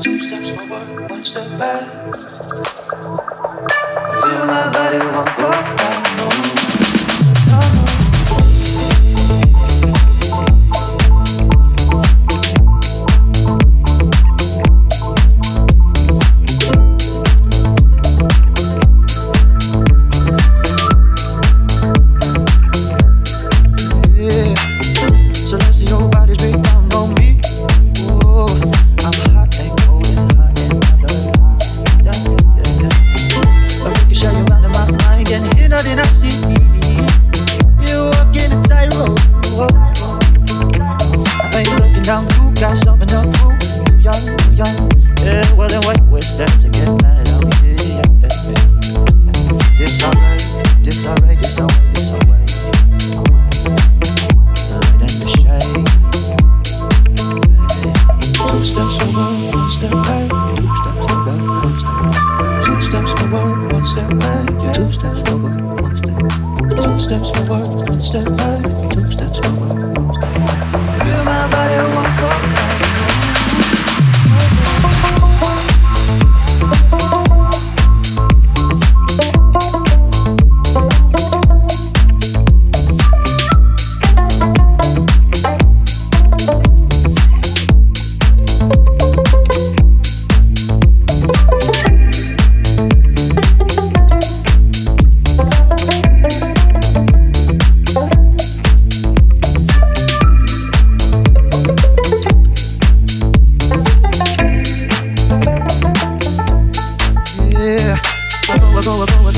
Two steps forward, one step back. Yeah, well then what was that to get mad out? Oh, yeah. This alright, this alright, this alright, this alright. Alright. Two steps forward, one step back. Two steps forward, one step. Two steps forward, one step back. Two steps forward, one step. Two steps forward, one step back.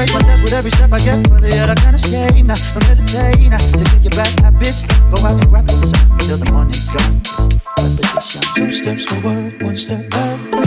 break myself with every step I get further, yet I can't escape. Now, don't hesitate now to take you back. That bitch Go out and grab the sun till the morning comes. Two steps forward, one step back.